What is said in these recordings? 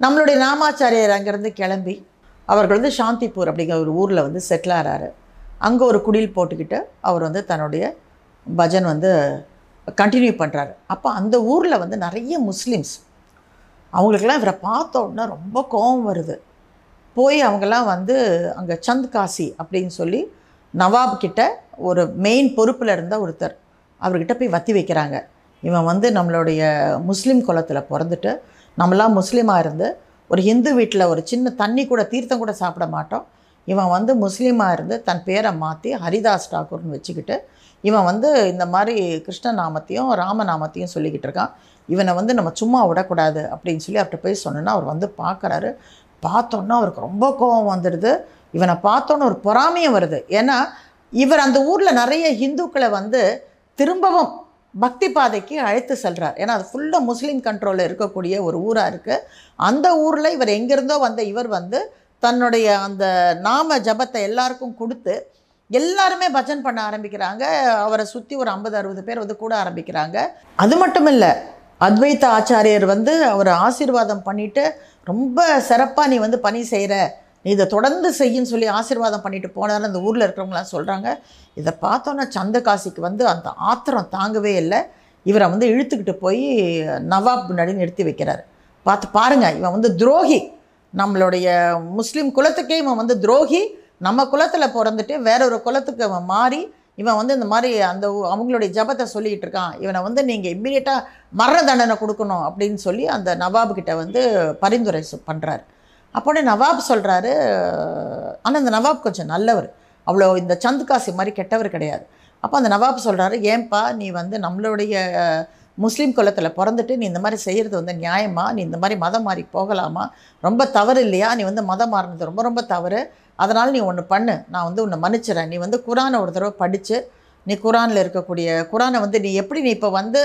நம்மளுடைய நாமாச்சாரியர் அங்கேருந்து கிளம்பி அவர்கள் வந்து சாந்திப்பூர் அப்படிங்கிற ஒரு ஊரில் வந்து செட்டில் ஆகிறாரு அங்கே ஒரு குடில் போட்டுக்கிட்டு அவர் வந்து தன்னுடைய பஜன் வந்து கண்டினியூ பண்ணுறாரு அப்போ அந்த ஊரில் வந்து நிறைய முஸ்லீம்ஸ் அவங்களுக்கெல்லாம் இவரை பார்த்த உடனே ரொம்ப கோபம் வருது. போய் அவங்கெல்லாம் வந்து அங்கே சந்த் காசி அப்படின்னு சொல்லி நவாப் கிட்ட ஒரு மெயின் பொறுப்பில் இருந்த ஒருத்தர் அவர்கிட்ட போய் வத்தி வைக்கிறாங்க. இவன் வந்து நம்மளுடைய முஸ்லீம் குலத்தில் பிறந்துட்டு நம்மளாம் முஸ்லீமாக இருந்து ஒரு ஹிந்து வீட்டில் ஒரு சின்ன தண்ணி கூட தீர்த்தம் கூட சாப்பிட மாட்டோம். இவன் வந்து முஸ்லீமாக இருந்து தன் பேரை மாற்றி ஹரிதாஸ் டாக்கூர்னு வச்சுக்கிட்டு இவன் வந்து இந்த மாதிரி கிருஷ்ண நாமத்தையும் ராமநாமத்தையும் சொல்லிக்கிட்டு இருக்கான். இவனை வந்து நம்ம சும்மா விடக்கூடாது அப்படின்னு சொல்லி அவர்கிட்ட போய் சொன்னோன்னா அவர் வந்து பார்க்குறாரு. பார்த்தோன்னா அவருக்கு ரொம்ப கோபம் வந்துடுது. இவனை பார்த்தோன்னு ஒரு பொறாமையும் வருது. ஏன்னா இவர் அந்த ஊரில் நிறைய ஹிந்துக்களை வந்து திரும்பவும் பக்தி பாதைக்கு அழைத்து செல்கிறார் ஏன்னா அது ஃபுல்லாக முஸ்லீம் கண்ட்ரோலில் இருக்கக்கூடிய ஒரு ஊராக இருக்குது அந்த ஊரில் இவர் எங்கேருந்தோ வந்த இவர் வந்து தன்னுடைய அந்த நாம ஜபத்தை எல்லாருக்கும் கொடுத்து எல்லாருமே பஜன் பண்ண ஆரம்பிக்கிறாங்க. அவரை சுற்றி ஒரு ஐம்பது அறுபது பேர் வந்து கூட ஆரம்பிக்கிறாங்க. அது மட்டும் இல்லை அத்வைத ஆச்சாரியர் வந்து அவரை ஆசீர்வாதம் பண்ணிவிட்டு ரொம்ப சிறப்பாக நீ வந்து பணி செய்கிற நீ இதை தொடர்ந்து செய்யின்னு சொல்லி ஆசீர்வாதம் பண்ணிட்டு போனதால் அந்த ஊரில் இருக்கிறவங்களாம் சொல்கிறாங்க இதை பார்த்தோன்னா சந்தகாசிக்கு வந்து அந்த ஆத்திரம் தாங்கவே இல்லை. இவரை வந்து இழுத்துக்கிட்டு போய் நவாப் முன்னாடி நிறுத்தி வைக்கிறார். பார்த்து பாருங்கள் இவன் வந்து துரோகி. நம்மளுடைய முஸ்லீம் குலத்துக்கே இவன் வந்து துரோகி. நம்ம குலத்தில் பிறந்துட்டு வேற ஒரு குலத்துக்கு அவன் மாறி இவன் வந்து இந்த மாதிரி அந்த அவங்களுடைய ஜபத்தை சொல்லிக்கிட்டு இருக்கான். இவனை வந்து நீங்கள் இம்மீடியட்டாக மரண தண்டனை கொடுக்கணும் அப்படின்னு சொல்லி அந்த நவாபுக்கிட்ட வந்து பரிந்துரை பண்ணுறாரு அப்போனே நவாப் சொல்கிறாரு ஆனால் இந்த நவாப் கொஞ்சம் நல்லவர். அவ்வளோ இந்த சந்துகாசி மாதிரி கெட்டவர் கிடையாது. அப்போ அந்த நவாப் சொல்கிறாரு ஏன்பா நீ வந்து நம்மளுடைய முஸ்லீம் குலத்தில் பிறந்துட்டு நீ இந்த மாதிரி செய்கிறது வந்து நியாயமா? நீ இந்த மாதிரி மதம் மாறி போகலாமா? ரொம்ப தவறு இல்லையா? நீ வந்து மதம் மாறினது ரொம்ப ரொம்ப தவறு. அதனால் நீ ஒன்று பண்ணு. நான் வந்து உன்னை மன்னிச்சிடறேன் நீ வந்து குரானை ஒரு தடவை படித்து நீ குரானில் இருக்கக்கூடிய குரானை வந்து நீ எப்படி நீ இப்போ வந்து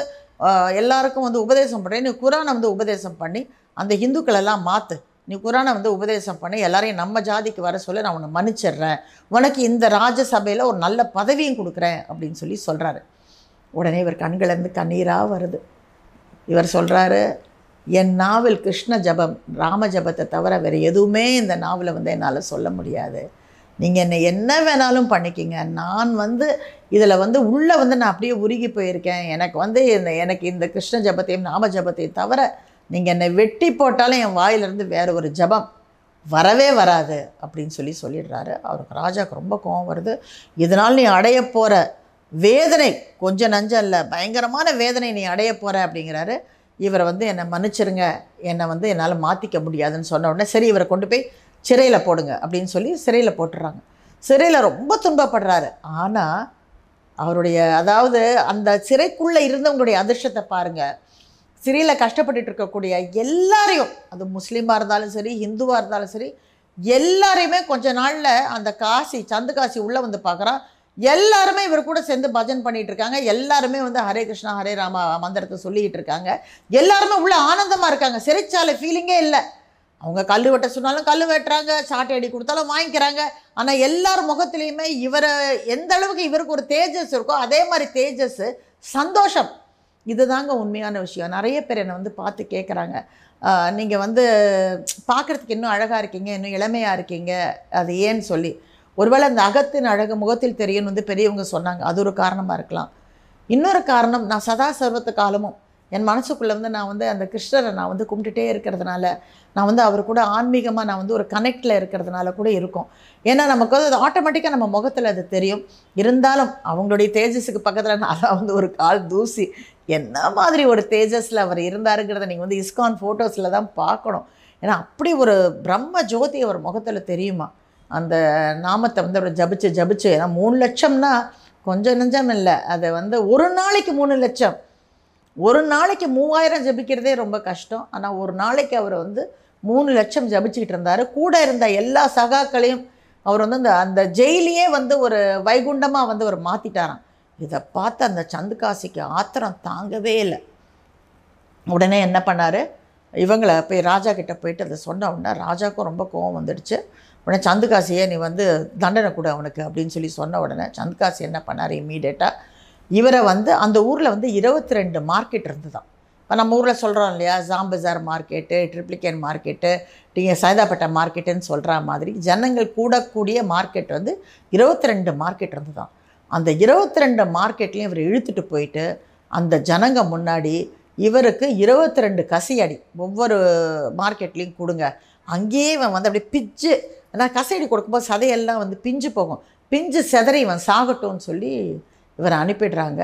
எல்லாருக்கும் வந்து உபதேசம் பண்ணுற நீ குரானை வந்து உபதேசம் பண்ணி அந்த இந்துக்களெல்லாம் மாற்று நீ குரானை வந்து உபதேசம் பண்ணி எல்லாரையும் நம்ம ஜாதிக்கு வர சொல்ல நான் உன்னை மன்னிச்சிடுறேன். உனக்கு இந்த ராஜசபையில் ஒரு நல்ல பதவியும் கொடுக்குறேன் அப்படின்னு சொல்லி சொல்கிறாரு உடனே இவர் கண்களேருந்து கண்ணீராக வருது. இவர் சொல்கிறாரு என் நாவல் கிருஷ்ண ஜபம் ராம ஜபத்தை தவிர வேறு எதுவுமே இந்த நாவலை வந்து என்னால் சொல்ல முடியாது. நீங்கள் என்னை என்ன வேணாலும் பண்ணிக்கிங்க. நான் வந்து இதில் வந்து உள்ளே வந்து நான் அப்படியே உருகி போயிருக்கேன். எனக்கு வந்து இந்த எனக்கு இந்த கிருஷ்ண ஜபத்தையும் நாம ஜபத்தையும் தவிர நீங்கள் என்னை வெட்டி போட்டாலும் என் வாயிலிருந்து வேறு ஒரு ஜபம் வரவே வராது அப்படின்னு சொல்லி சொல்லிடுறாரு. அவருக்கு ராஜாவுக்கு ரொம்ப கோவம் வருது. இதனால் நீ அடைய போகிற வேதனை கொஞ்சம் நஞ்சம் இல்லை பயங்கரமான வேதனை நீ அடைய போகிற அப்படிங்கிறாரு. இவரை வந்து என்னை மன்னிச்சிருங்க. என்னை வந்து என்னால் மாற்றிக்க முடியாதுன்னு சொன்ன உடனே சரி இவரை கொண்டு போய் சிறையில் போடுங்க அப்படின்னு சொல்லி சிறையில் போட்டுடுறாங்க சிறையில் ரொம்ப துன்பப்படுறாரு. ஆனால் அவருடைய அதாவது அந்த சிறைக்குள்ளே இருந்தவங்களுடைய அதிர்ஷ்டத்தை பாருங்கள் சிறையில் கஷ்டப்பட்டுட்டு இருக்கக்கூடிய எல்லாரையும் அது முஸ்லீமாக இருந்தாலும் சரி ஹிந்துவாக இருந்தாலும் சரி எல்லாரையுமே கொஞ்ச நாளில் அந்த காசி சந்து காசி உள்ளே வந்து பார்க்குறான் எல்லாருமே இவர் கூட சேர்ந்து பஜன் பண்ணிட்டு இருக்காங்க. எல்லாருமே வந்து ஹரே கிருஷ்ணா ஹரே ராமா மந்திரத்தை சொல்லிக்கிட்டு இருக்காங்க. எல்லாருமே உள்ள ஆனந்தமாக இருக்காங்க. சிறைச்சாலை ஃபீலிங்கே இல்லை. அவங்க கல் வெட்ட சொன்னாலும் கல் வெட்டுறாங்க சாட்டை அடி கொடுத்தாலும் வாங்கிக்கிறாங்க. ஆனால் எல்லார் முகத்துலேயுமே இவரை எந்த அளவுக்கு இவருக்கு ஒரு தேஜஸ் இருக்கோ அதே மாதிரி தேஜஸ் சந்தோஷம். இதுதாங்க உண்மையான விஷயம். நிறைய பேர் என்னை வந்து பார்த்து கேட்குறாங்க நீங்கள் வந்து பார்க்குறதுக்கு இன்னும் அழகாக இருக்கீங்க இன்னும் இளமையாக இருக்கீங்க அது ஏன்னு சொல்லி. ஒருவேளை அந்த அகத்தின் அழகு முகத்தில் தெரியும்னு வந்து பெரியவங்க சொன்னாங்க. அது ஒரு காரணமாக இருக்கலாம். இன்னொரு காரணம் நான் சதா சர்வத்து காலமும் என் மனசுக்குள்ளே வந்து நான் வந்து அந்த கிருஷ்ணரை நான் வந்து கும்பிட்டுட்டே இருக்கிறதுனால நான் வந்து அவர் கூட ஆன்மீகமாக நான் வந்து ஒரு கனெக்டில் இருக்கிறதுனால கூட இருக்கும். ஏன்னா நமக்கு வந்து அது ஆட்டோமேட்டிக்காக நம்ம முகத்தில் அது தெரியும். இருந்தாலும் அவங்களுடைய தேஜஸுக்கு பக்கத்தில் நான் வந்து ஒரு கால் தூசி. என்ன மாதிரி ஒரு தேஜஸில் அவர் இருந்தாருங்கிறத நீங்கள் வந்து இஸ்கான் ஃபோட்டோஸில் தான் பார்க்கணும். ஏன்னா அப்படி ஒரு பிரம்ம ஜோதி அவர் முகத்தில் தெரியுமா? அந்த நாமத்தை வந்து அவர் ஜபிச்சு ஜபிச்சு ஏன்னா மூணு லட்சம்னா கொஞ்சம் நெஞ்சம் இல்லை. அதை வந்து ஒரு நாளைக்கு மூணு லட்சம். ஒரு நாளைக்கு மூவாயிரம் ஜபிக்கிறதே ரொம்ப கஷ்டம். ஆனால் ஒரு நாளைக்கு அவர் வந்து மூணு லட்சம் ஜபிச்சுக்கிட்டு இருந்தார். கூட இருந்த எல்லா சகாக்களையும் அவர் வந்து அந்த அந்த ஜெயிலையே வந்து ஒரு வைகுண்டமாக வந்து அவர் மாற்றிட்டாராம் இதை பார்த்து அந்த சந்துகாசிக்கு ஆத்திரம் தாங்கவே இல்லை. உடனே என்ன பண்ணார்? இவங்களை போய் ராஜா கிட்டே போயிட்டு அதை சொன்ன உடனே ராஜாவுக்கும் ரொம்ப கோவம் வந்துடுச்சு. உடனே சந்துகாசியே நீ வந்து தண்டனை கொடு அவனுக்கு அப்படின்னு சொல்லி சொன்ன உடனே சந்துகாசி என்ன பண்ணார்? இம்மீடியட்டாக இவரை வந்து அந்த ஊரில் வந்து இருபத்தி ரெண்டு மார்க்கெட் இருந்துதான். இப்போ நம்ம ஊரில் சொல்கிறோம் இல்லையா ஜாம்பஜார் மார்க்கெட்டு ட்ரிப்ளிகேன் மார்க்கெட்டு நீங்கள் சைதாப்பேட்டை மார்க்கெட்டுன்னு சொல்கிற மாதிரி ஜனங்கள் கூடக்கூடிய மார்க்கெட் வந்து இருபத்தி ரெண்டு மார்க்கெட் இருந்து தான் அந்த இருபத்தி ரெண்டு மார்க்கெட்லேயும் இவர் இழுத்துட்டு போயிட்டு அந்த ஜனங்க முன்னாடி இவருக்கு இருபத்தி ரெண்டு கசியடி ஒவ்வொரு மார்க்கெட்லேயும் கொடுங்க. அங்கேயே இவன் வந்து அப்படியே பிஞ்சு ஏன்னா கசையடி கொடுக்கும்போது சதையெல்லாம் வந்து பிஞ்சு போகும். பிஞ்சு செதறி இவன் சாகட்டும்னு சொல்லி இவரை அனுப்பிடுறாங்க.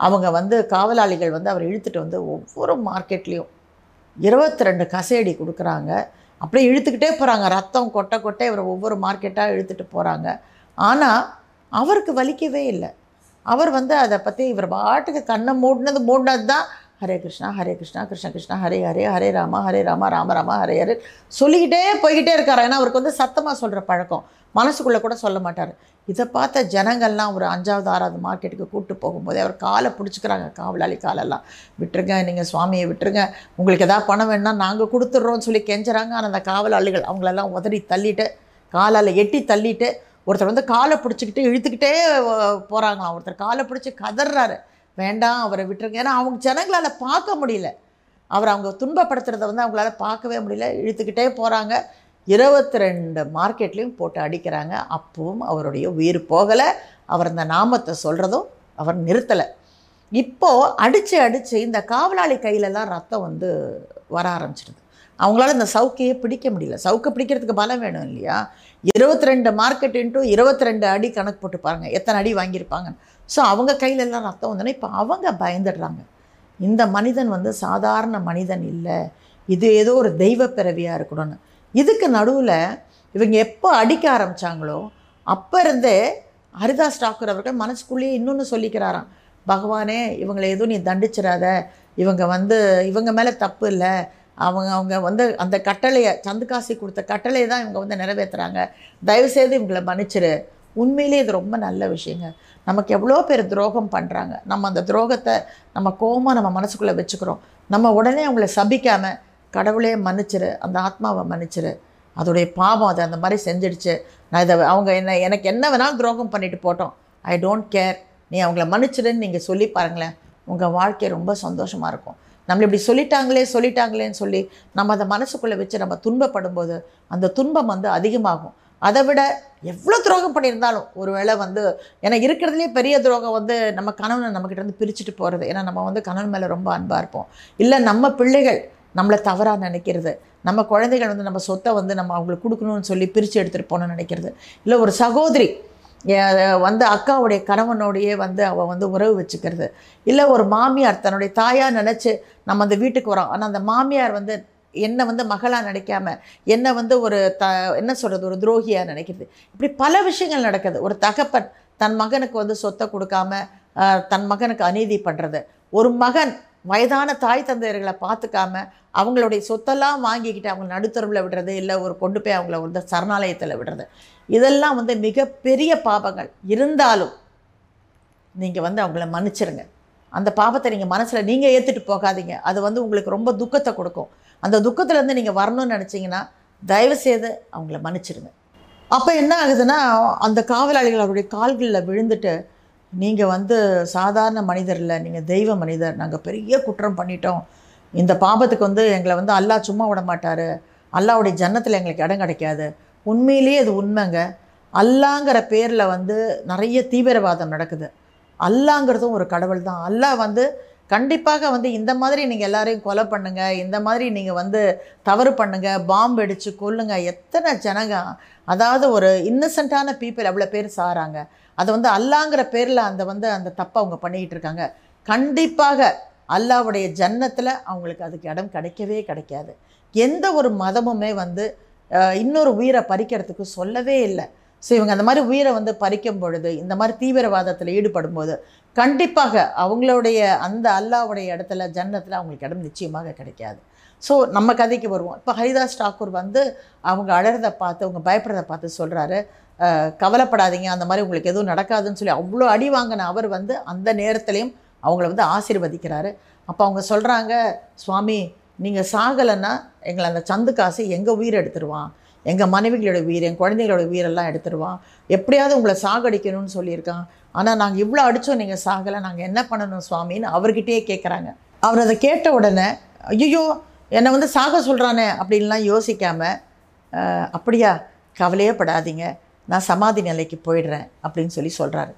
அவங்க வந்து காவலாளிகள் வந்து அவர் இழுத்துட்டு வந்து ஒவ்வொரு மார்க்கெட்லேயும் இருபத்தி ரெண்டு கசையடி கொடுக்குறாங்க. அப்படியே இழுத்துக்கிட்டே போகிறாங்க ரத்தம் கொட்டை கொட்டை இவரை ஒவ்வொரு மார்க்கெட்டாக இழுத்துட்டு போகிறாங்க ஆனால் அவருக்கு வலிக்கவே இல்லை. அவர் வந்து அதை பற்றி இவர் பாட்டுக்கு கண்ணை மூடினது மூடினது தான் ஹரே கிருஷ்ணா ஹரே கிருஷ்ணா கிருஷ்ண கிருஷ்ணா ஹரே ஹரே ஹரே ராமா ஹரே ராமா ராம ராமா ஹரே ஹரே சொல்லிக்கிட்டே போய்கிட்டே இருக்காரு ஏன்னா அவருக்கு வந்து சத்தமாக சொல்கிற பழக்கம். மனசுக்குள்ளே கூட சொல்ல மாட்டார். இதை பார்த்த ஜனங்கள்லாம் ஒரு அஞ்சாவது ஆறாவது மார்க்கெட்டுக்கு கூப்பிட்டு போகும்போது அவர் காலை பிடிச்சிக்கிறாங்க காவலாளி காலெல்லாம். விட்டுருங்க நீங்கள் சுவாமியை விட்டுருங்க. உங்களுக்கு எதாவது பணம் வேணும்னா நாங்கள் கொடுத்துட்றோம்னு சொல்லி கெஞ்சுறாங்க. ஆனால் அந்த காவலாளிகள் அவங்களெல்லாம் உதறி தள்ளிட்டு காலால் எட்டி தள்ளிட்டு ஒருத்தர் வந்து காலை பிடிச்சிக்கிட்டு இழுத்துக்கிட்டே போகிறாங்களாம் ஒருத்தர் காலை பிடிச்சி கதறாரு வேண்டாம் அவரை விட்டுருங்க. ஏன்னா அவங்க ஜனங்களால் பார்க்க முடியல. அவர் அவங்க துன்பப்படுத்துறத வந்து அவங்களால பார்க்கவே முடியல. இழுத்துக்கிட்டே போகிறாங்க இருபத்தி ரெண்டு மார்க்கெட்லேயும் போட்டு அடிக்கிறாங்க. அப்பவும் அவருடைய உயிர் போகலை. அவர் அந்த நாமத்தை சொல்கிறதும் அவர் நிறுத்தலை. இப்போது அடித்து அடித்து இந்த காவலாளி கையிலலாம் ரத்தம் வந்து வர ஆரம்பிச்சிடுது. அவங்களால இந்த சவுக்கையே பிடிக்க முடியல. சவுக்கை பிடிக்கிறதுக்கு பலம் வேணும் இல்லையா? இருபத்தி ரெண்டு மார்க்கெட் இன்ட்டு இருபத்தி ரெண்டு அடி கணக்கு போட்டு பாருங்கள் எத்தனை அடி வாங்கியிருப்பாங்க ஸோ அவங்க கையிலெல்லாம் ரத்தம் வந்தோன்னே இப்போ அவங்க பயந்துடுறாங்க. இந்த மனிதன் வந்து சாதாரண மனிதன் இல்லை. இது ஏதோ ஒரு தெய்வ பிறவியாக இருக்கணும்னு. இதுக்கு நடுவில் இவங்க எப்போ அடிக்க ஆரம்பித்தாங்களோ அப்போ இருந்தே ஹரிதாஸ் டாக்கூர் அவர்கள் மனசுக்குள்ளேயே இன்னொன்று சொல்லிக்கிறாராம். பகவானே இவங்களை எதுவும் நீ தண்டிச்சிடாத. இவங்க வந்து இவங்க மேலே தப்பு இல்லை. அவங்க அவங்க வந்து அந்த கட்டளையை சந்துக்காசி கொடுத்த கட்டளையை தான் இவங்க வந்து நிறைவேற்றுறாங்க தயவுசெய்து இவங்களை மன்னிச்சிரு. உண்மையிலே இது ரொம்ப நல்ல விஷயங்க. நமக்கு எவ்வளோ பேர் துரோகம் பண்ணுறாங்க நம்ம அந்த துரோகத்தை நம்ம கோபமாக நம்ம மனசுக்குள்ளே வச்சுக்கிறோம். நம்ம உடனே அவங்கள சபிக்காமல் கடவுளே மன்னிச்சிரு அந்த ஆத்மாவை மன்னிச்சிரு. அதோடைய பாவம் அதை அந்த மாதிரி செஞ்சிடுச்சு. நான் இதை அவங்க என்ன எனக்கு என்ன வேணாலும் துரோகம் பண்ணிட்டு போட்டோம். ஐ டோன்ட் கேர் நீ அவங்கள மன்னிச்சிடுன்னு நீங்கள் சொல்லி பாருங்களேன். உங்கள் வாழ்க்கை ரொம்ப சந்தோஷமாக இருக்கும். நம்மளை இப்படி சொல்லிட்டாங்களே சொல்லிட்டாங்களேன்னு சொல்லி நம்ம அதை மனசுக்குள்ளே வச்சு நம்ம துன்பப்படும்போது அந்த துன்பம் வந்து அதிகமாகும். அதை விட எவ்வளோ துரோகம் பண்ணியிருந்தாலும் ஒருவேளை வந்து ஏன்னா இருக்கிறதுலே பெரிய துரோகம் வந்து நம்ம கணவனை நம்மக்கிட்ட இருந்து பிரிச்சுட்டு போகிறது ஏன்னா நம்ம வந்து கணவன் மேலே ரொம்ப அன்பாக இருப்போம். இல்லை நம்ம பிள்ளைகள் நம்மளை தவறாக நினைக்கிறது. நம்ம குழந்தைகள் வந்து நம்ம சொத்தை வந்து நம்ம அவங்களுக்கு கொடுக்கணும்னு சொல்லி பிரித்து எடுத்துகிட்டு போகணும்னு நினைக்கிறது. இல்லை ஒரு சகோதரி வந்து அக்காவுடைய கணவனோடையே வந்து அவள் வந்து உறவு வச்சுக்கிறது. இல்லை ஒரு மாமியார் தன்னுடைய தாயாக நினச்சி நம்ம அந்த வீட்டுக்கு வரோம். ஆனால் அந்த மாமியார் வந்து என்னை வந்து மகளாக நினைக்காம என்னை வந்து ஒரு த என்ன சொல்கிறது ஒரு துரோகியாக நினைக்கிறது. இப்படி பல விஷயங்கள் நடக்குது. ஒரு தகப்பன் தன் மகனுக்கு வந்து சொத்தை கொடுக்காம தன் மகனுக்கு அநீதி பண்ணுறது ஒரு மகன் வயதான தாய் தந்தையர்களை பார்த்துக்காம அவங்களுடைய சொத்தெல்லாம் வாங்கிக்கிட்டு அவங்க நடுத்தருவில் விடுறது இல்லை ஒரு கொண்டு போய் அவங்கள வந்து சரணாலயத்தில் விடுறது. இதெல்லாம் வந்து மிகப்பெரிய பாபங்கள். இருந்தாலும் நீங்கள் வந்து அவங்கள மன்னிச்சிருங்க. அந்த பாவத்தை நீங்கள் மனசில் நீங்கள் ஏற்றுட்டு போகாதீங்க. அது வந்து உங்களுக்கு ரொம்ப துக்கத்தை கொடுக்கும். அந்த துக்கத்துலேருந்து நீங்கள் வரணும்னு நினச்சிங்கன்னா தயவுசெய்து அவங்கள மன்னிச்சிருங்க. அப்போ என்ன ஆகுதுன்னா அந்த காவலாளிகள் அவருடைய கால்களில் விழுந்துட்டு நீங்கள் வந்து சாதாரண மனிதர் இல்லை நீங்கள் தெய்வ மனிதர். நாங்கள் பெரிய குற்றம் பண்ணிட்டோம். இந்த பாபத்துக்கு வந்து எங்களை வந்து அல்லாஹ் சும்மா விட மாட்டார். அல்லாவுடைய ஜன்னத்தில் எங்களுக்கு இடம் கிடைக்காது. உண்மையிலேயே அது உண்மைங்க. அல்லாங்கிற பேரில் வந்து நிறைய தீவிரவாதம் நடக்குது. அல்லாங்கிறதும் ஒரு கடவுள் தான். அல்லாஹ் வந்து கண்டிப்பாக வந்து இந்த மாதிரி நீங்கள் எல்லாரையும் கொலை பண்ணுங்கள் இந்த மாதிரி நீங்கள் வந்து தவறு பண்ணுங்கள் பாம்பு அடித்து கொல்லுங்க. எத்தனை ஜனங்க அதாவது ஒரு இன்னசென்ட்டான பீப்புள் அவ்வளோ பேர் சாராங்க. அதை வந்து அல்லாங்கிற பேரில் அந்த வந்து அந்த தப்பை அவங்க பண்ணிக்கிட்டு இருக்காங்க. கண்டிப்பாக அல்லாவுடைய ஜன்னத்தில் அவங்களுக்கு அதுக்கு இடம் கிடைக்கவே கிடைக்காது. எந்த ஒரு மதமுமே வந்து இன்னொரு உயிரை பறிக்கிறதுக்கு சொல்லவே இல்லை. ஸோ இவங்க அந்த மாதிரி உயிரை வந்து பறிக்கும் பொழுது இந்த மாதிரி தீவிரவாதத்தில் ஈடுபடும் போது கண்டிப்பாக அவங்களுடைய அந்த அல்லாவுடைய இடத்துல ஜன்னத்தில் அவங்களுக்கு இடம் நிச்சயமாக கிடைக்காது. ஸோ நம்ம கதைக்கு வருவோம். இப்போ ஹரிதாஸ் டாக்கூர் வந்து அவங்க அழறதை பார்த்து அவங்க பயப்படுறதை பார்த்து சொல்கிறாரு கவலைப்படாதீங்க அந்த மாதிரி உங்களுக்கு எதுவும் நடக்காதுன்னு சொல்லி அவ்வளோ அடி வாங்கின அவர் வந்து அந்த நேரத்துலையும் அவங்கள வந்து ஆசீர்வதிக்கிறாரு. அப்போ அவங்க சொல்கிறாங்க சுவாமி நீங்கள் சாகலைன்னா எங்களை அந்த சந்து காசு எங்கள் உயிர் எடுத்துருவான்? எங்கள் மனைவிகளோட உயிர் என் குழந்தைகளோட உயிரெல்லாம் எடுத்துருவான்? எப்படியாவது உங்களை சாகடிக்கணும்னு சொல்லியிருக்கான். ஆனால் நாங்கள் இவ்வளோ அடித்தோம் நீங்கள் சாகலை. நாங்கள் என்ன பண்ணணும் சுவாமின்னு அவர்கிட்டயே கேட்குறாங்க அவர் அதை கேட்ட உடனே ஐயோ என்னை வந்து சாக சொல்கிறானே அப்படின்லாம் யோசிக்காமல் அப்படியா? கவலையே படாதீங்க. நான் சமாதி நிலைக்கு போயிடுறேன் அப்படின்னு சொல்லி சொல்கிறாரு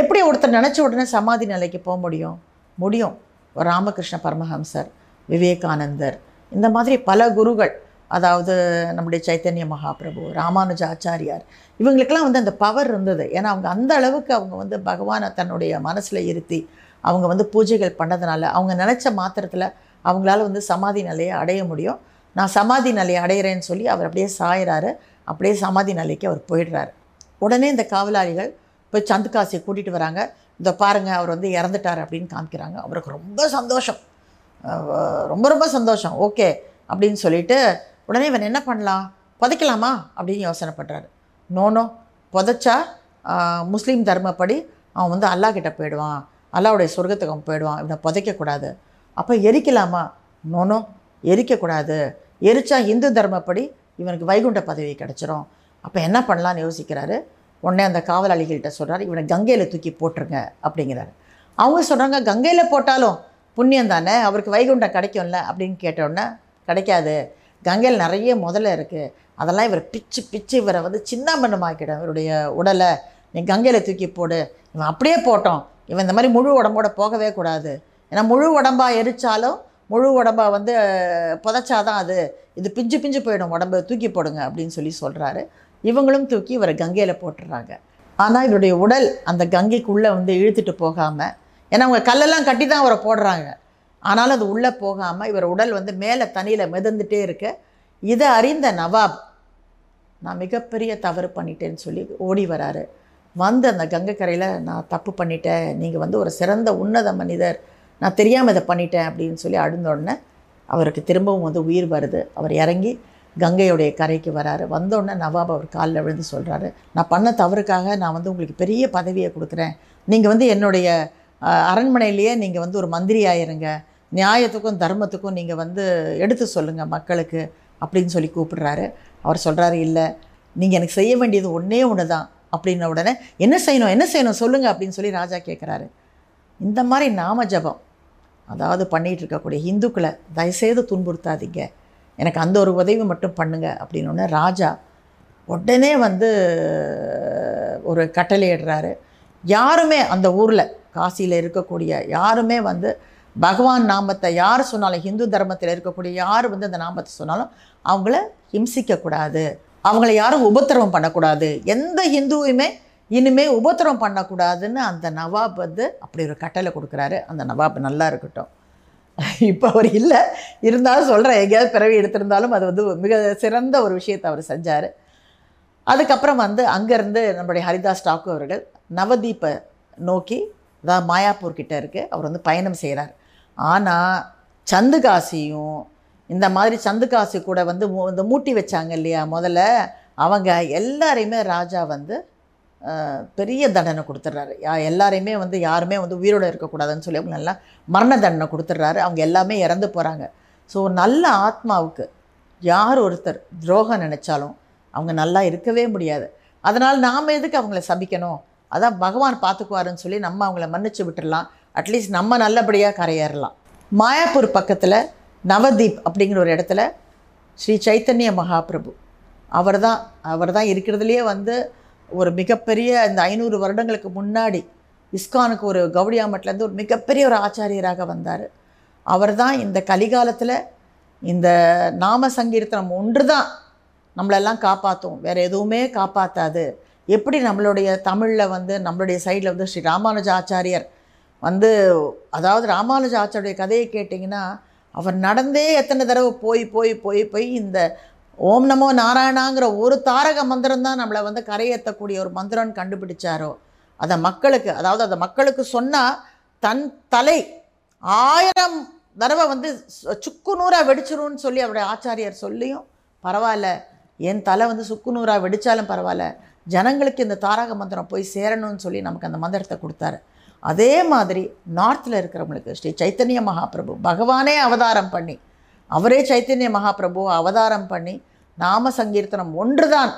எப்படி ஒருத்தர் நினச்ச உடனே சமாதி நிலைக்கு போக முடியும்? முடியும். ராமகிருஷ்ண பரமஹம்சர் விவேகானந்தர் இந்த மாதிரி பல குருகள் அதாவது நம்முடைய சைத்தன்ய மகாபிரபு ராமானுஜ ஆச்சாரியார் இவங்களுக்கெல்லாம் வந்து அந்த பவர் இருந்தது. ஏன்னா அவங்க அந்த அளவுக்கு அவங்க வந்து பகவானை தன்னுடைய மனசில் இருத்தி அவங்க வந்து பூஜைகள் பண்ணதுனால அவங்க நினச்ச மாத்திரத்தில் அவங்களால வந்து சமாதி நிலையை அடைய முடியும். நான் சமாதி நிலையை அடையிறேன்னு சொல்லி அவர் அப்படியே சாயிறாரு. அப்படியே சமாதி நிலைக்கு அவர் போயிடுறாரு. உடனே இந்த காவலாளிகள் போய் சந்துக்காசியை கூட்டிகிட்டு வராங்க. இந்த பாருங்கள் அவர் வந்து இறந்துட்டார் அப்படின்னு காமிக்கிறாங்க. அவருக்கு ரொம்ப சந்தோஷம். ரொம்ப ரொம்ப சந்தோஷம். ஓகே அப்படின்னு சொல்லிட்டு உடனே இவன் என்ன பண்ணலாம்? புதைக்கலாமா? அப்படின்னு யோசனை பண்ணுறாரு நோனோ புதைச்சா முஸ்லீம் தர்மப்படி அவன் வந்து அல்லாஹ் கிட்ட போயிடுவான். அல்லாவுடைய சொர்க்கத்துக்கு அவன் போயிடுவான். இவனை புதைக்கக்கூடாது. அப்போ எரிக்கலாமா? நோனோ எரிக்கக்கூடாது. எரிச்சா இந்து தர்மப்படி இவனுக்கு வைகுண்ட பதவி கிடச்சிரும். அப்போ என்ன பண்ணலான்னு யோசிக்கிறாரு? உடனே அந்த காவலாளிகள்கிட்ட சொல்கிறாரு இவனை கங்கையில் தூக்கி போட்டுருங்க அப்படிங்கிறாரு. அவங்க சொல்கிறாங்க கங்கையில் போட்டாலும் புண்ணியம் தானே? அவருக்கு வைகுண்டம் கிடைக்கும்ல? அப்படின்னு கேட்டோடனே கிடைக்காது. கங்கையில் நிறைய முதல்ல இருக்குது அதெல்லாம் இவர் பிச்சு பிச்சு இவரை வந்து சின்ன பண்ணமாக்கிடும் இவருடைய உடலை. நீ கங்கையில் தூக்கி போடு. இவன் அப்படியே போட்டோம். இவன் இந்த மாதிரி முழு உடம்போட போகவே கூடாது. ஏன்னா முழு உடம்பாக எரிச்சாலும் முழு உடம்பாக வந்து புதைச்சாதான் அது இது பிஞ்சு பிஞ்சு போயிடும் உடம்பு தூக்கி போடுங்க அப்படின்னு சொல்லி சொல்கிறாரு இவங்களும் தூக்கி இவரை கங்கையில் போட்டுடுறாங்க ஆனால் இவருடைய உடல் அந்த கங்கைக்குள்ளே வந்து இழுத்துட்டு போகாமல் ஏன்னா அவங்க கல்லெல்லாம் கட்டி தான் அவரை போடுறாங்க. ஆனாலும் அது உள்ளே போகாமல் இவர் உடல் வந்து மேலே தண்ணியில் மிதந்துட்டே இருக்க. இதை அறிந்த நவாப் நான் மிகப்பெரிய தவறு பண்ணிட்டேன்னு சொல்லி ஓடி வராரு. வந்து அந்த கங்கை கரையில் நான் தப்பு பண்ணிட்டேன். நீங்கள் வந்து ஒரு சிறந்த உன்னத மனிதர். நான் தெரியாமல் இதை பண்ணிட்டேன் அப்படின்னு சொல்லி அழுந்த உடனே அவருக்கு திரும்பவும் வந்து உயிர் வருது. அவர் இறங்கி கங்கையுடைய கரைக்கு வராரு. வந்தோடனே நவாப் அவர் காலில் விழுந்து சொல்கிறாரு நான் பண்ண தவறுக்காக நான் வந்து உங்களுக்கு பெரிய பதவியை கொடுக்குறேன். நீங்கள் வந்து என்னுடைய அரண்மனையிலேயே நீங்கள் வந்து ஒரு மந்திரி ஆயிருங்க நியாயத்துக்கும் தர்மத்துக்கும் நீங்கள் வந்து எடுத்து சொல்லுங்கள் மக்களுக்கு அப்படின்னு சொல்லி கூப்பிடுறாரு. அவர் சொல்கிறாரு இல்லை நீங்கள் எனக்கு செய்ய வேண்டியது ஒன்றே ஒன்று தான் அப்படின்ன உடனே என்ன செய்யணும்? என்ன செய்யணும்? சொல்லுங்கள் அப்படின்னு சொல்லி ராஜா கேட்குறாரு இந்த மாதிரி நாம ஜபம் அதாவது பண்ணிகிட்டு இருக்கக்கூடிய இந்துக்களை தயவுசெய்து துன்புறுத்தாதீங்க. எனக்கு அந்த ஒரு உதவி மட்டும் பண்ணுங்க அப்படின்னு ராஜா உடனே வந்து ஒரு கட்டளையிடுறாரு யாருமே அந்த ஊரில் காசியில் இருக்கக்கூடிய யாருமே வந்து பகவான் நாமத்தை யார் சொன்னாலும் ஹிந்து தர்மத்தில் இருக்கக்கூடிய யார் வந்து அந்த நாமத்தை சொன்னாலும் அவங்கள ஹிம்சிக்கக்கூடாது. அவங்கள யாரும் உபத்திரவம் பண்ணக்கூடாது. எந்த ஹிந்துவுமே இனிமேல் உபத்திரம் பண்ணக்கூடாதுன்னு அந்த நவாப் வந்து அப்படி ஒரு கட்டளை கொடுக்குறாரு. அந்த நவாப் நல்லா இருக்கட்டும். இப்போ அவர் இல்லை. இருந்தாலும் சொல்கிறேன் எங்கேயாவது பிறவி எடுத்திருந்தாலும் அது வந்து மிக சிறந்த ஒரு விஷயத்தை அவர் செஞ்சார். அதுக்கப்புறம் வந்து அங்கேருந்து நம்முடைய ஹரிதாஸ் டாக்கு அவர்கள் நவதீப்பை நோக்கி அதாவது மாயாப்பூர் கிட்டே இருக்குது அவர் வந்து பயணம் செய்கிறார் ஆனால் சந்துகாசியும் இந்த மாதிரி சந்துகாசி கூட வந்து இந்த மூட்டி வச்சாங்க இல்லையா முதல்ல அவங்க எல்லாரையுமே ராஜா வந்து பெரிய தண்டனை கொடுத்துட்றாரு யா எல்லாரையுமே வந்து யாருமே வந்து உயிரோடு இருக்கக்கூடாதுன்னு சொல்லி அவங்க மரண தண்டனை கொடுத்துட்றாரு அவங்க எல்லாமே இறந்து போகிறாங்க ஸோ நல்ல ஆத்மாவுக்கு யார் ஒருத்தர் துரோகம் நினச்சாலும் அவங்க நல்லா இருக்கவே முடியாது. அதனால் நாம் எதுக்கு அவங்கள சபிக்கணும்? அதான் பகவான் பார்த்துக்குவாருன்னு சொல்லி நம்ம அவங்கள மன்னிச்சு விட்டுடலாம் அட்லீஸ்ட் நம்ம நல்லபடியாக கரையேறலாம். மாயாப்பூர் பக்கத்தில் நவதீப் அப்படிங்கிற ஒரு இடத்துல ஸ்ரீ சைத்தன்ய மகாபிரபு. அவர் தான் அவர் தான் இருக்கிறதுலையே வந்து ஒரு மிகப்பெரிய இந்த ஐநூறு வருடங்களுக்கு முன்னாடி இஸ்கானுக்கு ஒரு கவுடியாமட்லேருந்து ஒரு மிகப்பெரிய ஒரு ஆச்சாரியராக வந்தார். அவர் தான் இந்த கலிகாலத்தில் இந்த நாம சங்கீர்த்தனம் ஒன்று தான் நம்மளெல்லாம் காப்பாற்றும் வேறு எதுவுமே காப்பாற்றாது எப்படி நம்மளுடைய தமிழில் வந்து நம்மளுடைய சைடில் வந்து ஸ்ரீ ராமானுஜ ஆச்சாரியர் வந்து அதாவது ராமானுஜ ஆச்சாரிய கதையை கேட்டிங்கன்னா அவர் நடந்தே எத்தனை தடவை போய் போய் போய் போய் இந்த ஓம் நமோ நாராயணாங்கிற ஒரு தாரக மந்திரம் தான் நம்மளை வந்து கரையேற்றக்கூடிய ஒரு மந்திரம்னு கண்டுபிடிச்சாரோ. அதை மக்களுக்கு அதாவது அதை மக்களுக்கு சொன்னால் தன் தலை ஆயிரம் தடவை வந்து சு- சுக்கு நூறாக வெடிச்சிரும்னு சொல்லி அவருடைய ஆச்சாரியர் சொல்லியும் பரவாயில்ல என் தலை வந்து சுக்கு நூறாக வெடித்தாலும் பரவாயில்ல ஜனங்களுக்கு இந்த தாரக மந்திரம் போய் சேரணும்னு சொல்லி நமக்கு அந்த மந்திரத்தை கொடுத்தாரு. அதே மாதிரி நார்த்தில் இருக்கிறவங்களுக்கு ஸ்ரீ சைத்தன்ய மகாபிரபு பகவானே அவதாரம் பண்ணி அவரே சைத்தன்ய மகாபிரபு அவதாரம் பண்ணி நாம சங்கீர்த்தனம் ஒன்று தான்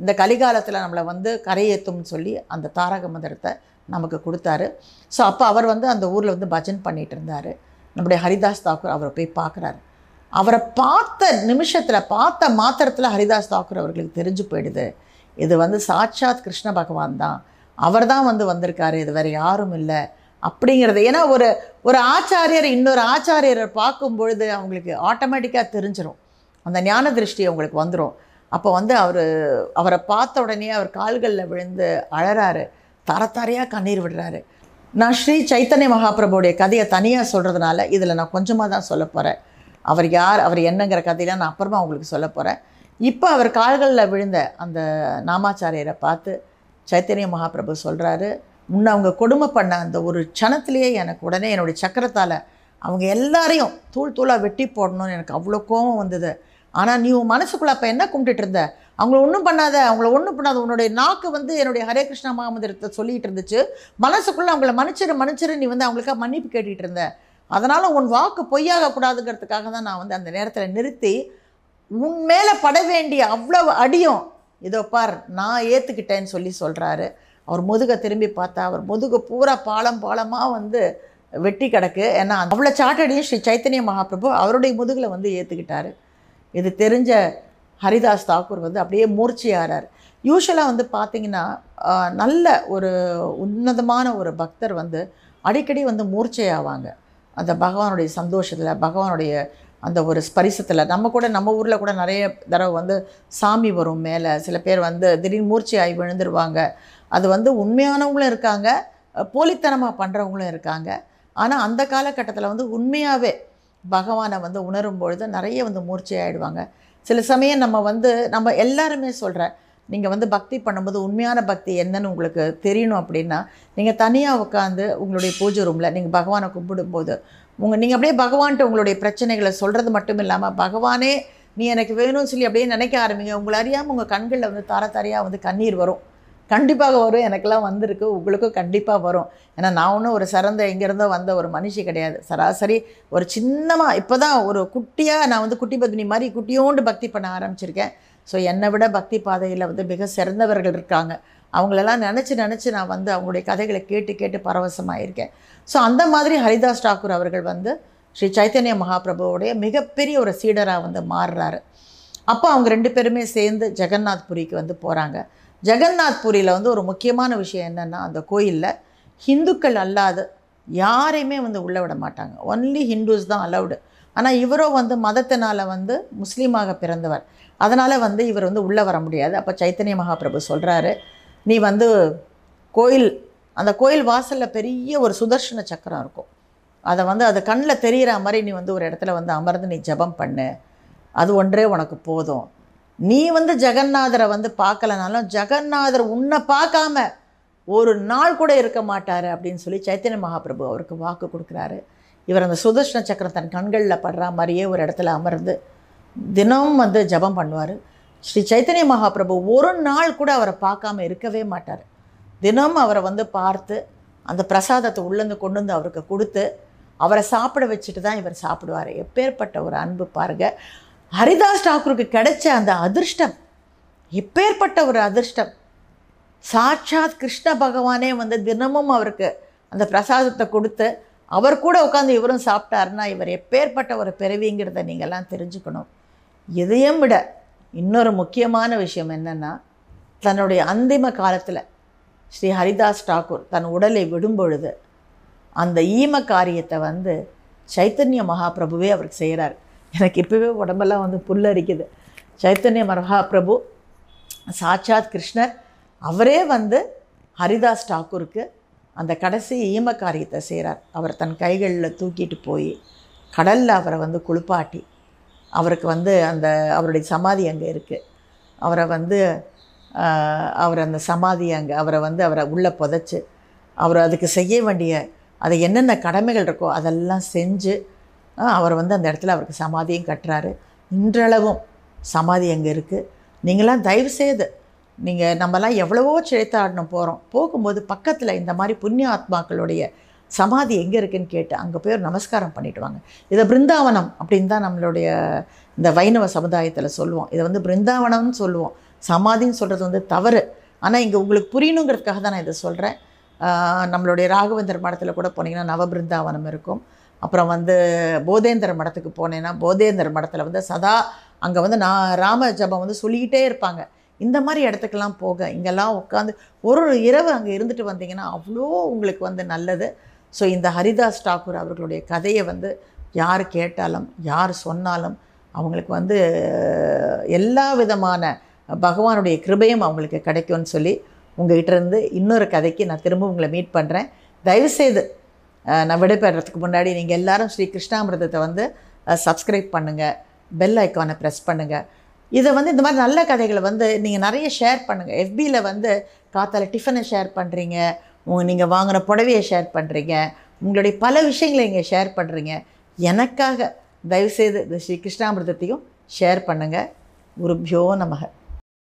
இந்த கலிகாலத்தில் நம்மளை வந்து கரையேற்றும்னு சொல்லி அந்த தாரக மந்திரத்தை நமக்கு கொடுத்தாரு. ஸோ அப்போ அவர் வந்து அந்த ஊரில் வந்து பஜன் பண்ணிகிட்டு இருந்தார். நம்முடைய ஹரிதாஸ் தாக்கூர் அவரை போய் பார்க்குறாரு. அவரை பார்த்த நிமிஷத்தில் பார்த்த மாத்திரத்தில் ஹரிதாஸ் தாக்கூர் அவர்களுக்கு தெரிஞ்சு போயிடுது. இது வந்து சாட்சாத் கிருஷ்ண பகவான் தான். அவர் தான் வந்து வந்திருக்காரு. இது வேறு யாரும் இல்லை. அப்படிங்கிறது. ஏன்னா ஒரு ஒரு ஆச்சாரியர் இன்னொரு ஆச்சாரியரை பார்க்கும் பொழுது அவங்களுக்கு ஆட்டோமேட்டிக்காக தெரிஞ்சிடும் அந்த ஞான திருஷ்டி அவங்களுக்கு வந்துடும் அப்போ வந்து அவர் அவரை பார்த்த உடனே அவர் கால்களில் விழுந்து அழறாரு. தர தரையாக கண்ணீர் விடுறாரு. நான் ஸ்ரீ சைத்தன்ய மகாபிரபுடைய கதையை தனியாக சொல்கிறதுனால இதில் நான் கொஞ்சமாக தான் சொல்ல போகிறேன் அவர் யார் அவர் என்னங்கிற கதையெல்லாம் நான் அப்புறமா உங்களுக்கு சொல்ல போகிறேன் இப்போ அவர் கால்களில் விழுந்த அந்த நாமாச்சாரியரை பார்த்து சைத்தன்ய மகாபிரபு சொல்கிறாரு முன்ன அவங்க கொடுமை பண்ண அந்த ஒரு க்ஷணத்துலேயே எனக்கு உடனே என்னுடைய சக்கரத்தால் அவங்க எல்லாரையும் தூள் தூளாக வெட்டி போடணும்னு எனக்கு அவ்வளோ கோபம் வந்தது. ஆனால் நீ உன் மனசுக்குள்ளே அப்போ என்ன கும்பிட்டுட்டு இருந்த? அவங்கள ஒன்றும் பண்ணாத அவங்கள ஒன்றும் பண்ணாத உன்னுடைய நாக்கு வந்து என்னுடைய ஹரே கிருஷ்ணா மகாமந்திரத்தை சொல்லிகிட்டு இருந்துச்சு. மனசுக்குள்ளே அவங்கள மன்னிச்சிரு மன்னிச்சிரு நீ வந்து அவங்களுக்காக மன்னிப்பு கேட்டுகிட்டு இருந்த. அதனால் உன் வாக்கு பொய்யாக கூடாதுங்கிறதுக்காக தான் நான் வந்து அந்த நேரத்தில் நிறுத்தி உன் மேலே பட வேண்டிய அவ்வளவு அடியும் இதோ பார் நான் ஏற்றுக்கிட்டேன்னு சொல்லி சொல்கிறாரு அவர் முதுகை திரும்பி பார்த்தா அவர் முதுகு பூரா பாலம் பாலமாக வந்து வெட்டி கிடக்கு. ஏன்னா அவ்வளோ சாட்டடியும் ஸ்ரீ சைத்தன்ய மகாபிரபு அவருடைய முதுகில் வந்து ஏற்றுக்கிட்டார் இது தெரிஞ்ச ஹரிதாஸ் தாக்கூர் வந்து அப்படியே மூர்ச்சியாகிறார் யூஸ்வலாக வந்து பார்த்தீங்கன்னா நல்ல ஒரு உன்னதமான ஒரு பக்தர் வந்து அடிக்கடி வந்து மூர்ச்சையாவாங்க. அந்த பகவானுடைய சந்தோஷத்தில் பகவானுடைய அந்த ஒரு ஸ்பரிசத்தில். நம்ம கூட நம்ம ஊரில் கூட நிறைய தடவை வந்து சாமி வரும் மேலே. சில பேர் வந்து திடீர்னு மூர்ச்சையாகி விழுந்துருவாங்க. அது வந்து உண்மையானவங்களும் இருக்காங்க போலித்தனமாக பண்ணுறவங்களும் இருக்காங்க. ஆனால் அந்த காலகட்டத்தில் வந்து உண்மையாகவே பகவானை வந்து உணரும் பொழுது நிறைய வந்து மூர்ச்சையாயிடுவாங்க சில சமயம் நம்ம வந்து நம்ம எல்லாருமே சொல்கிறேன் நீங்கள் வந்து பக்தி பண்ணும்போது உண்மையான பக்தி என்னன்னு உங்களுக்கு தெரியணும் அப்படின்னா நீங்கள் தனியாக உட்காந்து உங்களுடைய பூஜை ரூமில் நீங்கள் பகவானை கும்பிடும்போது உங்கள் நீங்கள் அப்படியே பகவான்கிட்ட உங்களுடைய பிரச்சனைகளை சொல்கிறது மட்டும் இல்லாமல் பகவானே நீ எனக்கு வேணும்னு சொல்லி அப்படியே நினைக்க ஆரம்பிங்க உங்களை அறியாமல் உங்கள் கண்களில் வந்து தார தாரையாக வந்து கண்ணீர் வரும். கண்டிப்பாக வரும். எனக்கெல்லாம் வந்திருக்கு. உங்களுக்கும் கண்டிப்பாக வரும். ஏன்னா நான் ஒன்றும் ஒரு சிறந்த எங்கேருந்தோ வந்த ஒரு மனுஷி கிடையாது. சராசரி ஒரு சின்னமாக இப்போ தான் ஒரு குட்டியாக நான் வந்து குட்டி பத்மினி மாதிரி குட்டியோண்டு பக்தி பண்ண ஆரம்பிச்சிருக்கேன். ஸோ என்னை விட பக்தி பாதையில் வந்து மிக சிறந்தவர்கள் இருக்காங்க. அவங்களெல்லாம் நினச்சி நினச்சி நான் வந்து அவங்களுடைய கதைகளை கேட்டு கேட்டு பரவசமாயிருக்கேன். ஸோ அந்த மாதிரி ஹரிதாஸ் டாக்கூர் அவர்கள் வந்து ஸ்ரீ சைத்தன்ய மகாபிரபுவோடைய மிகப்பெரிய ஒரு சீடராக வந்து மாறுறாரு. அப்போ அவங்க ரெண்டு பேருமே சேர்ந்து ஜெகநாத் புரிக்கு வந்து போகிறாங்க ஜெகநாத்பூரியில் வந்து ஒரு முக்கியமான விஷயம் என்னென்னா அந்த கோயிலில் ஹிந்துக்கள் அல்லாத யாரையுமே வந்து உள்ளே விட மாட்டாங்க. ஒன்லி ஹிந்துஸ் தான் அலௌடு ஆனால் இவரோ வந்து மதத்தினால் வந்து முஸ்லீமாக பிறந்தவர். அதனால் வந்து இவர் வந்து உள்ளே வர முடியாது. அப்போ சைத்தன்ய மகாபிரபு சொல்கிறாரு நீ வந்து கோயில் அந்த கோயில் வாசலில் பெரிய ஒரு சுதர்ஷன சக்கரம் இருக்கும். அதை வந்து அது கண்ணில் தெரிகிற மாதிரி நீ வந்து ஒரு இடத்துல வந்து அமர்ந்து நீ ஜெபம் பண்ணு. அது ஒன்றே உனக்கு போதும். நீ வந்து ஜெகநாதரை வந்து பார்க்கலனாலும் ஜெகநாதர் உன்னை பார்க்காம ஒரு நாள் கூட இருக்க மாட்டார் அப்படின்னு சொல்லி சைத்தன்ய மகாபிரபு அவருக்கு வாக்கு கொடுக்குறாரு. இவர் அந்த சுதர்ஷன சக்கரம் தன் கண்களில் படுற மாதிரியே ஒரு இடத்துல அமர்ந்து தினமும் வந்து ஜெபம் பண்ணுவார். ஸ்ரீ சைத்தன்ய மகாபிரபு ஒரு நாள் கூட அவரை பார்க்காம இருக்கவே மாட்டார். தினமும் அவரை வந்து பார்த்து அந்த பிரசாதத்தை உள்ளேருந்து கொண்டு வந்து அவருக்கு கொடுத்து அவரை சாப்பிட வச்சுட்டு தான் இவர் சாப்பிடுவார். எப்பேற்பட்ட ஒரு அன்பு பாருங்க. ஹரிதாஸ் டாக்கூருக்கு கிடைச்ச அந்த அதிர்ஷ்டம் எப்பேற்பட்ட ஒரு அதிர்ஷ்டம்? சாட்சாத் கிருஷ்ண பகவானே வந்து தினமும் அவருக்கு அந்த பிரசாதத்தை கொடுத்து அவர் கூட உட்காந்து இவரும் சாப்பிட்டாருன்னா இவர் எப்பேற்பட்ட ஒரு பிறவிங்கிறத நீங்கள்லாம் தெரிஞ்சுக்கணும். இதையும் விட இன்னொரு முக்கியமான விஷயம் என்னென்னா தன்னுடைய அந்திம காலத்தில் ஸ்ரீ ஹரிதாஸ் டாக்கூர் தன் உடலை விடும் பொழுது அந்த ஈம காரியத்தை வந்து சைத்தன்ய மகாபிரபுவே அவருக்கு செய்கிறார் எனக்கு இப்போவே உடம்பெல்லாம் வந்து புல்லரிக்குது. சைத்தன்ய மகாபிரபு சாட்சாத் கிருஷ்ணர் அவரே வந்து ஹரிதாஸ் டாக்கூருக்கு அந்த கடைசி ஈம காரியத்தை செய்கிறார் அவர் தன் கைகளில் தூக்கிட்டு போய் கடலில் அவரை வந்து குளிப்பாட்டி அவருக்கு வந்து அந்த அவருடைய சமாதி அங்கே இருக்குது அவரை வந்து அவர் அந்த சமாதி அங்கே அவரை வந்து அவரை உள்ளே புதைச்சி அவர் அதுக்கு செய்ய வேண்டிய அது என்னென்ன கடமைகள் இருக்கோ அதெல்லாம் செஞ்சு அவர் வந்து அந்த இடத்துல அவருக்கு சமாதியும் கட்டுறாரு. இன்றளவும் சமாதி அங்கே இருக்குது நீங்களாம் தயவு செய்து நீங்கள் நம்மலாம் எவ்வளவோ சிழைத்தாடணும் போகிறோம் போகும்போது பக்கத்தில் இந்த மாதிரி புண்ணிய ஆத்மாக்களுடைய சமாதி எங்கே இருக்குன்னு கேட்டு அங்கே போய் ஒரு நமஸ்காரம் பண்ணிட்டு வாங்க. இதை பிருந்தாவனம் அப்படின்னு தான் நம்மளுடைய இந்த வைணவ சமுதாயத்தில் சொல்லுவோம். இதை வந்து பிருந்தாவனம்னு சொல்லுவோம். சமாதின்னு சொல்கிறது வந்து தவறு. ஆனால் இங்கே உங்களுக்கு புரியணுங்கிறதுக்காக தான் நான் இதை சொல்கிறேன் நம்மளுடைய ராகவேந்தர் மடத்தில் கூட போனீங்கன்னா நவபிருந்தாவனம் இருக்கும். அப்புறம் வந்து போதேந்திர மடத்துக்கு போனேன்னா போதேந்திர மடத்தில் வந்து சதா அங்கே வந்து நான் ராம ஜபம் வந்து சொல்லிக்கிட்டே இருப்பாங்க. இந்த மாதிரி இடத்துக்கெல்லாம் போக இங்கெல்லாம் உட்காந்து ஒரு ஒரு இரவு அங்கே இருந்துட்டு வந்தீங்கன்னா அவ்வளோ உங்களுக்கு வந்து நல்லது. ஸோ இந்த ஹரிதாஸ் டாக்கூர் அவர்களுடைய கதையை வந்து யார் கேட்டாலும் யார் சொன்னாலும் அவங்களுக்கு வந்து எல்லா விதமான பகவானுடைய கிருபையும் அவங்களுக்கு கிடைக்கும்னு சொல்லி உங்ககிட்ட இருந்து இன்னொரு கதைக்கு நான் திரும்ப உங்களை மீட் பண்ணுறேன் தயவுசெய்து நான் விடைபெறத்துக்கு முன்னாடி நீங்கள் எல்லாரும் ஸ்ரீ கிருஷ்ணாமிரதத்தை வந்து சப்ஸ்கிரைப் பண்ணுங்கள் பெல் ஐக்கானை ப்ரெஸ் பண்ணுங்கள் இதை வந்து இந்த மாதிரி நல்ல கதைகளை வந்து நீங்கள் நிறைய ஷேர் பண்ணுங்கள் எஃபியில் வந்து காத்தால டிஃபனை ஷேர் பண்ணுறீங்க உங்கள் நீங்கள் வாங்கின புடவையை ஷேர் பண்ணுறீங்க உங்களுடைய பல விஷயங்களை இங்கே ஷேர் பண்ணுறீங்க எனக்காக தயவுசெய்து இந்த ஸ்ரீ கிருஷ்ணாமிரதத்தையும் ஷேர் பண்ணுங்கள் குருபியோ நமக.